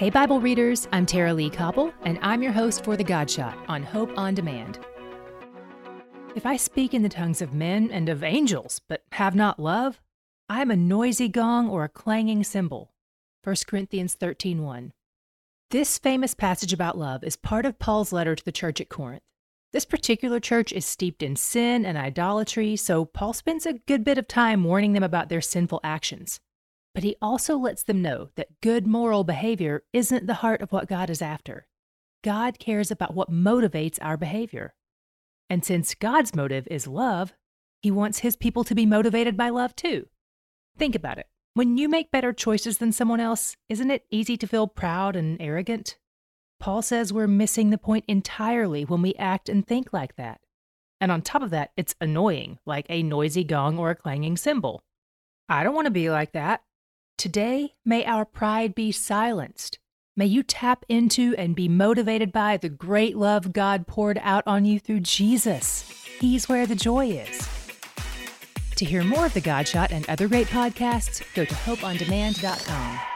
Hey, Bible readers, I'm Tara-Leigh Cobble, and I'm your host for The God Shot on Hope on Demand. If I speak in the tongues of men and of angels, but have not love, I am a noisy gong or a clanging cymbal. 1 Corinthians 13:1. This famous passage about love is part of Paul's letter to the church at Corinth. This particular church is steeped in sin and idolatry, so Paul spends a good bit of time warning them about their sinful actions. But he also lets them know that good moral behavior isn't the heart of what God is after. God cares about what motivates our behavior. And since God's motive is love, he wants his people to be motivated by love too. Think about it. When you make better choices than someone else, isn't it easy to feel proud and arrogant? Paul says we're missing the point entirely when we act and think like that. And on top of that, it's annoying, like a noisy gong or a clanging cymbal. I don't want to be like that. Today, may our pride be silenced. May you tap into and be motivated by the great love God poured out on you through Jesus. He's where the joy is. To hear more of The God Shot and other great podcasts, go to hopeondemand.com.